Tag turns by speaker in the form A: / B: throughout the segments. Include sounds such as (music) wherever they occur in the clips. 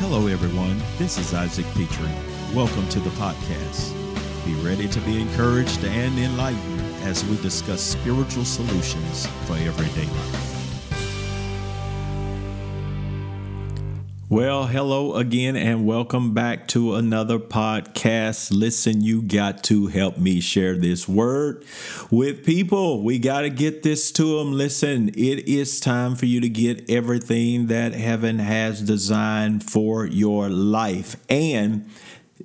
A: Hello, everyone. This is Isaac Pitre. Welcome to the podcast. Be ready to be encouraged and enlightened as we discuss spiritual solutions for everyday life. Well, hello again, and welcome back to another podcast. Listen, you got to help me share this word with people. We got to get this to them. Listen, it is time for you to get everything that heaven has designed for your life, and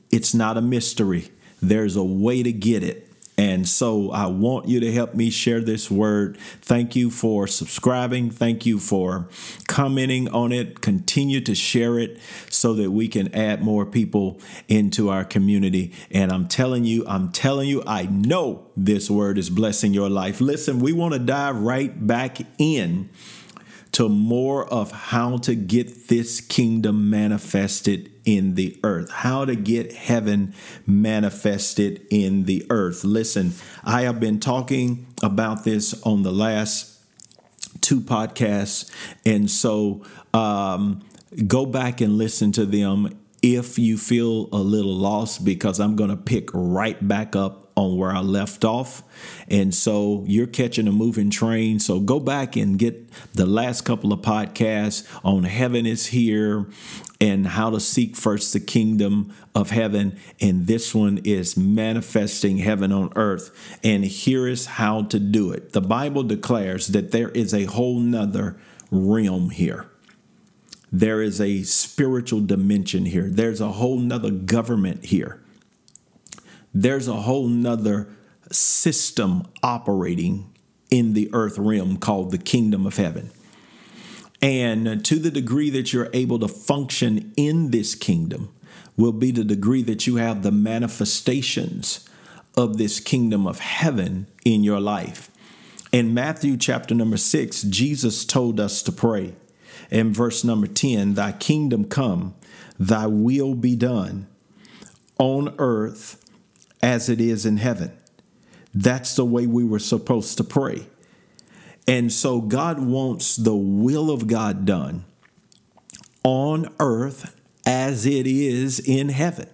A: it's not a mystery. There's a way to get it. And so I want you to help me share this word. Thank you for subscribing. Thank you for commenting on it. Continue to share it so that we can add more people into our community. And I'm telling you, I'm telling you, I know this word is blessing your life. Listen, we want to dive right back in to more of how to get this kingdom manifested in the earth, how to get heaven manifested in the earth. Listen, I have been talking about this on the last two podcasts, and so um, go back and listen to them if you feel a little lost, because I'm going to pick right back up on where I left off. And so you're catching a moving train. So go back and get the last couple of podcasts on Heaven is Here and how to seek first the kingdom of heaven. And this one is manifesting heaven on earth. And here is how to do it. The Bible declares that there is a whole nother realm here. There is a spiritual dimension here. There's a whole nother government here there's a whole nother system operating in the earth realm called the kingdom of heaven. And to the degree that you're able to function in this kingdom, will be the degree that you have the manifestations of this kingdom of heaven in your life. In Matthew chapter number six, Jesus told us to pray. In verse number 10, Thy kingdom come, thy will be done on earth as it is in heaven. That's the way we were supposed to pray. And so God wants the will of God done on earth as it is in heaven,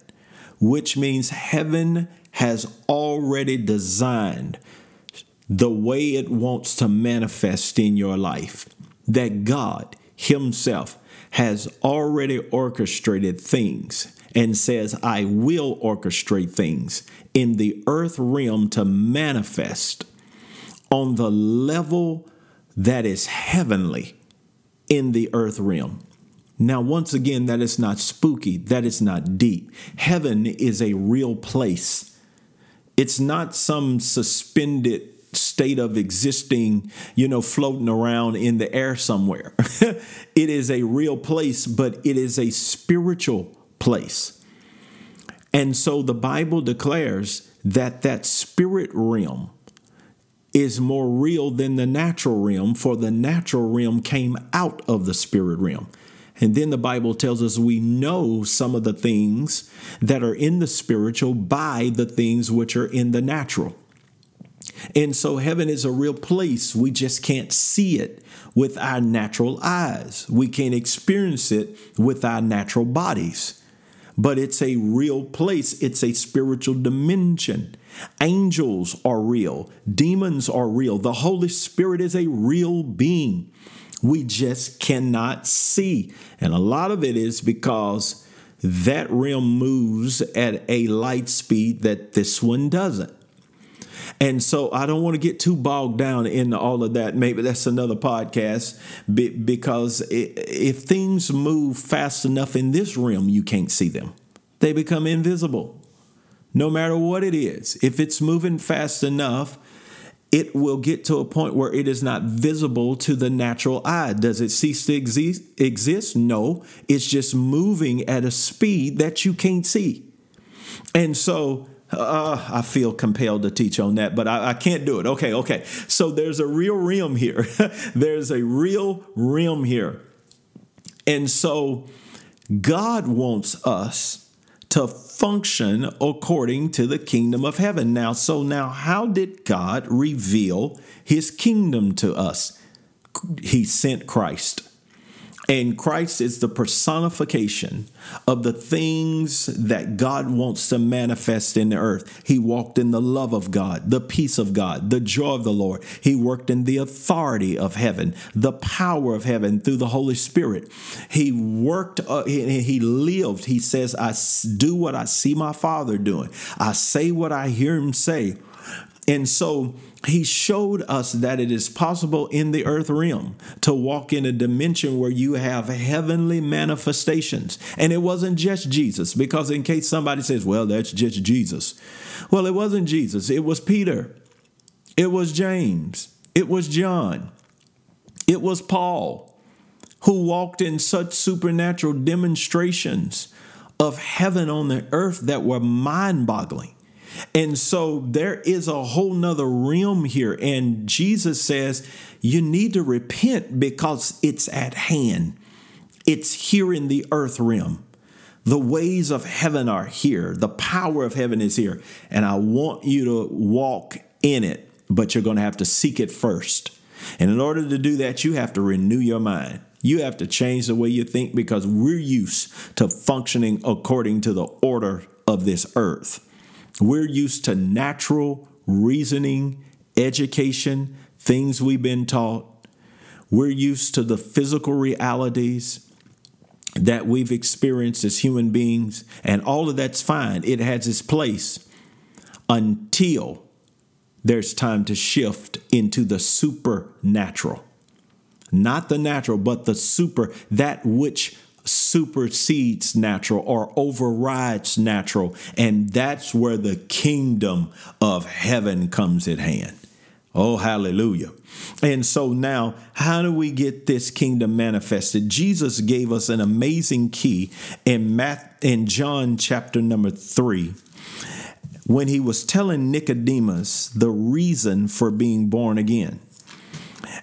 A: which means heaven has already designed the way it wants to manifest in your life. That God Himself has already orchestrated things and says, I will orchestrate things in the earth realm to manifest on the level that is heavenly in the earth realm. Now, once again, that is not spooky, that is not deep. Heaven is a real place. It's not some suspended state of existing, you know, floating around in the air somewhere. (laughs) it is a real place, but it is a spiritual place. And so the Bible declares that that spirit realm is more real than the natural realm, for the natural realm came out of the spirit realm. And then the Bible tells us we know some of the things that are in the spiritual by the things which are in the natural. And so heaven is a real place. We just can't see it with our natural eyes. We can't experience it with our natural bodies but it's a real place. It's a spiritual dimension. Angels are real, demons are real. The Holy Spirit is a real being. We just cannot see. And a lot of it is because that realm moves at a light speed that this one doesn't. And so I don't want to get too bogged down into all of that. Maybe that's another podcast because if things move fast enough in this realm, you can't see them. They become invisible. No matter what it is, if it's moving fast enough, it will get to a point where it is not visible to the natural eye. Does it cease to exist? No, it's just moving at a speed that you can't see. And so uh, I feel compelled to teach on that, but I, I, can't do it. Okay, okay. So there's a real realm here. (laughs) there's a real realm here. And so God wants us to function according to the kingdom of heaven. Now, so now, how did God reveal his kingdom to us? He sent Christ. And Christ is the personification of the things that God wants to manifest in the earth. He walked in the love of God, the peace of God, the joy of the Lord. He worked in the authority of heaven, the power of heaven through the Holy Spirit. He worked, uh, he, he lived. He says, I do what I see my Father doing, I say what I hear him say. And so he showed us that it is possible in the earth realm to walk in a dimension where you have heavenly manifestations. And it wasn't just Jesus, because in case somebody says, well, that's just Jesus. Well, it wasn't Jesus, it was Peter, it was James, it was John, it was Paul, who walked in such supernatural demonstrations of heaven on the earth that were mind boggling. And so there is a whole nother realm here. And Jesus says, you need to repent because it's at hand. It's here in the earth realm. The ways of heaven are here. The power of heaven is here. And I want you to walk in it, but you're going to have to seek it first. And in order to do that, you have to renew your mind. You have to change the way you think because we're used to functioning according to the order of this earth. We're used to natural reasoning, education, things we've been taught. We're used to the physical realities that we've experienced as human beings, and all of that's fine. It has its place until there's time to shift into the supernatural. Not the natural, but the super, that which supersedes natural or overrides natural. And that's where the kingdom of heaven comes at hand. Oh, hallelujah. And so now, how do we get this kingdom manifested? Jesus gave us an amazing key in Math in John chapter number 3 when he was telling Nicodemus the reason for being born again.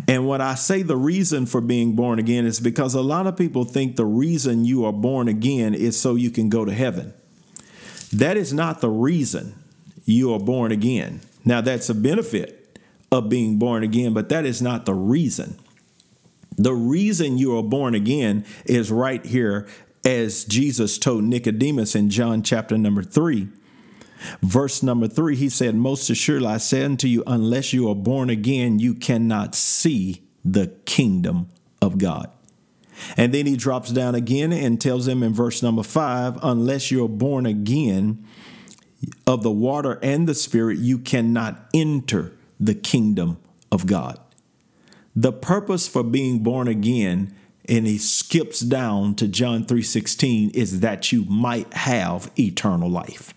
A: And when I say the reason for being born again is because a lot of people think the reason you are born again is so you can go to heaven. That is not the reason you are born again. Now, that's a benefit of being born again, but that is not the reason. The reason you are born again is right here, as Jesus told Nicodemus in John chapter number three. Verse number three, he said, Most assuredly I say unto you, unless you are born again, you cannot see the kingdom of God. And then he drops down again and tells them in verse number five, unless you're born again of the water and the spirit, you cannot enter the kingdom of God. The purpose for being born again, and he skips down to John 3:16, is that you might have eternal life.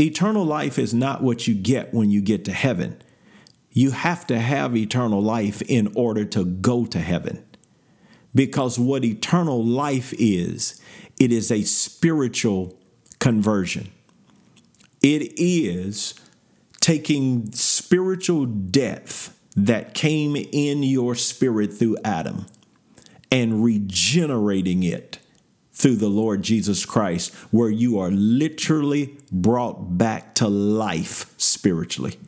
A: Eternal life is not what you get when you get to heaven. You have to have eternal life in order to go to heaven. Because what eternal life is, it is a spiritual conversion. It is taking spiritual death that came in your spirit through Adam and regenerating it through the Lord Jesus Christ, where you are literally brought back to life spiritually.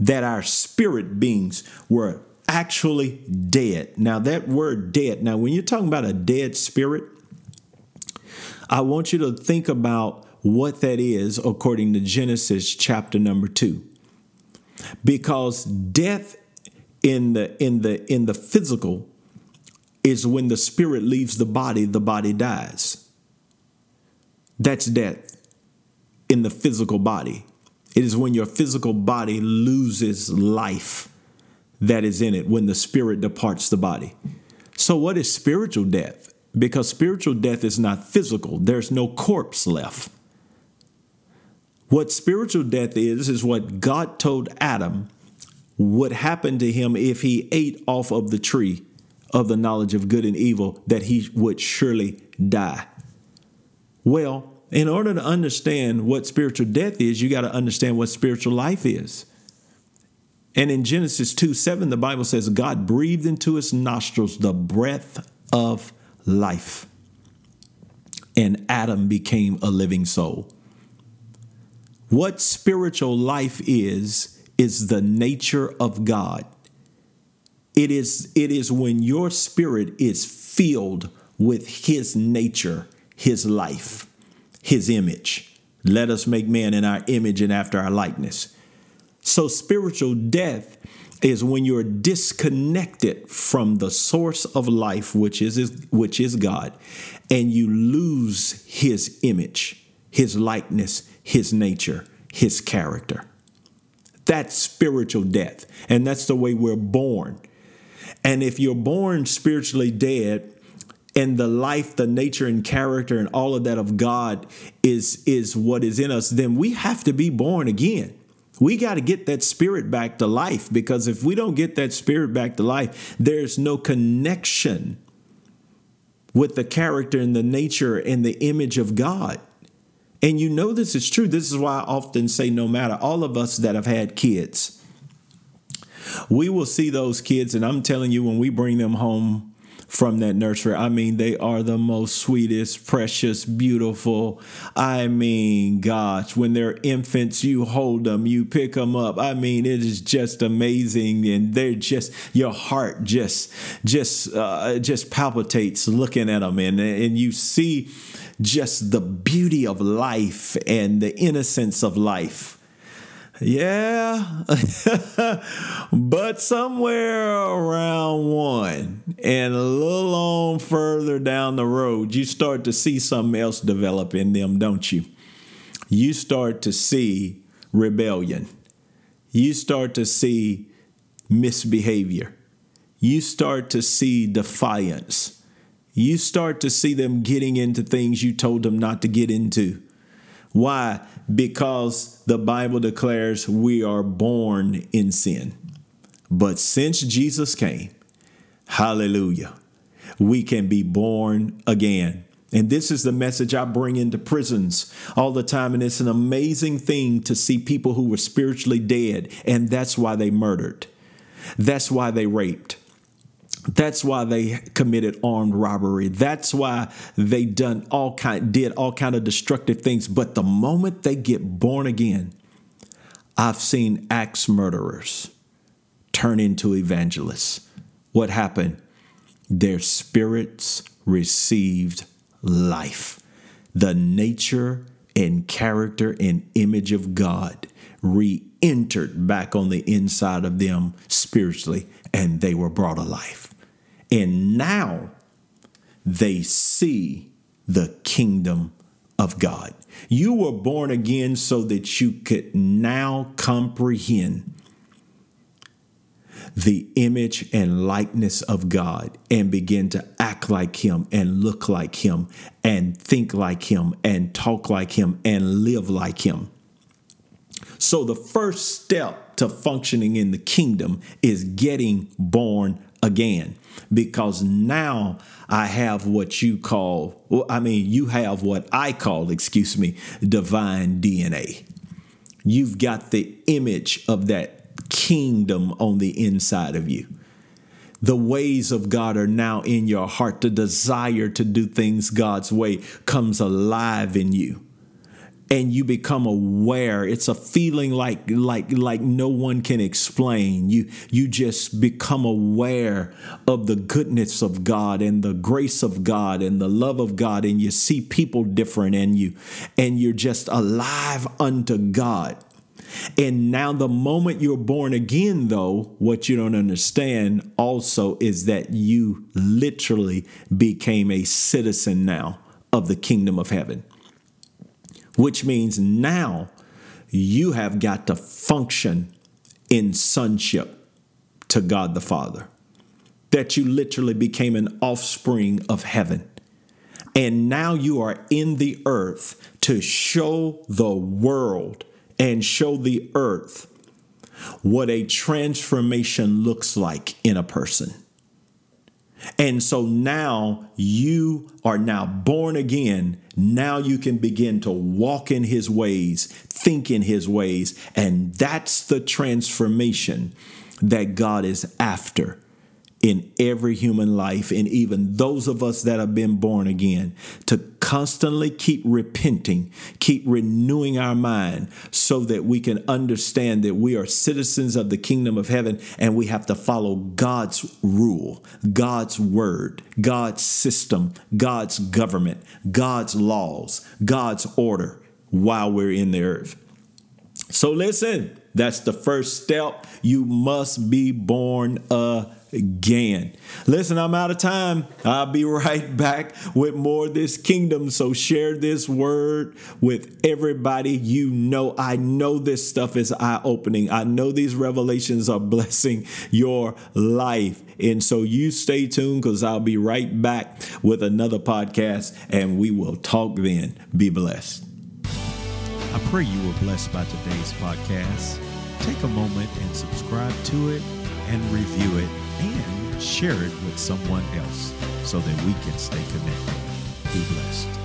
A: That our spirit beings were actually dead. Now, that word dead, now, when you're talking about a dead spirit, I want you to think about what that is according to Genesis chapter number 2. Because death in the in the in the physical is when the spirit leaves the body, the body dies. That's death in the physical body. It is when your physical body loses life that is in it, when the spirit departs the body. So, what is spiritual death? Because spiritual death is not physical, there's no corpse left. What spiritual death is, is what God told Adam would happen to him if he ate off of the tree of the knowledge of good and evil that he would surely die. Well, in order to understand what spiritual death is, you got to understand what spiritual life is. And in Genesis 2 7, the Bible says, God breathed into his nostrils the breath of life, and Adam became a living soul. What spiritual life is, is the nature of God. It is it is when your spirit is filled with his nature, his life, his image. Let us make man in our image and after our likeness. So spiritual death is when you're disconnected from the source of life which is which is God and you lose his image, his likeness, his nature, his character. That's spiritual death. And that's the way we're born. And if you're born spiritually dead, and the life, the nature and character and all of that of God is is what is in us, then we have to be born again. We got to get that spirit back to life because if we don't get that spirit back to life, there's no connection with the character and the nature and the image of God. And you know this is true. This is why I often say no matter all of us that have had kids, we will see those kids, and I'm telling you, when we bring them home from that nursery. I mean, they are the most sweetest, precious, beautiful. I mean, gosh, when they're infants, you hold them, you pick them up. I mean, it is just amazing, and they're just your heart just just uh, just palpitates looking at them, and and you see just the beauty of life and the innocence of life. Yeah, (laughs) but somewhere around one and a little on further down the road, you start to see something else develop in them, don't you? You start to see rebellion. You start to see misbehavior. You start to see defiance. You start to see them getting into things you told them not to get into. Why? Because the Bible declares we are born in sin. But since Jesus came, hallelujah, we can be born again. And this is the message I bring into prisons all the time. And it's an amazing thing to see people who were spiritually dead, and that's why they murdered. That's why they raped. That's why they committed armed robbery. That's why they done all kind did all kind of destructive things. But the moment they get born again, I've seen axe murderers turn into evangelists. What happened? Their spirits received life. The nature and character and image of God re entered back on the inside of them spiritually, and they were brought alive. And now they see the kingdom of God. You were born again so that you could now comprehend the image and likeness of God and begin to act like Him and look like Him and think like Him and talk like Him and live like Him. So, the first step to functioning in the kingdom is getting born again because now I have what you call, well, I mean, you have what I call, excuse me, divine DNA. You've got the image of that kingdom on the inside of you. The ways of God are now in your heart. The desire to do things God's way comes alive in you and you become aware. It's a feeling like like like no one can explain. You you just become aware of the goodness of God and the grace of God and the love of God and you see people different and you and you're just alive unto God. And now, the moment you're born again, though, what you don't understand also is that you literally became a citizen now of the kingdom of heaven which means now you have got to function in sonship to God the Father. That you literally became an offspring of heaven. And now you are in the earth to show the world and show the earth what a transformation looks like in a person. And so now you are now born again. Now you can begin to walk in his ways, think in his ways. And that's the transformation that God is after in every human life, and even those of us that have been born again, to constantly keep repenting, keep renewing our mind so that we can understand that we are citizens of the kingdom of heaven and we have to follow God's rule, God's word, God's system, God's government, God's laws, God's order while we're in the earth. So listen, that's the first step. You must be born again. Listen, I'm out of time. I'll be right back with more of this kingdom. So share this word with everybody you know. I know this stuff is eye opening. I know these revelations are (laughs) blessing your life. And so you stay tuned because I'll be right back with another podcast and we will talk then. Be blessed.
B: I pray you were blessed by today's podcast. Take a moment and subscribe to it and review it and share it with someone else so that we can stay connected. Be blessed.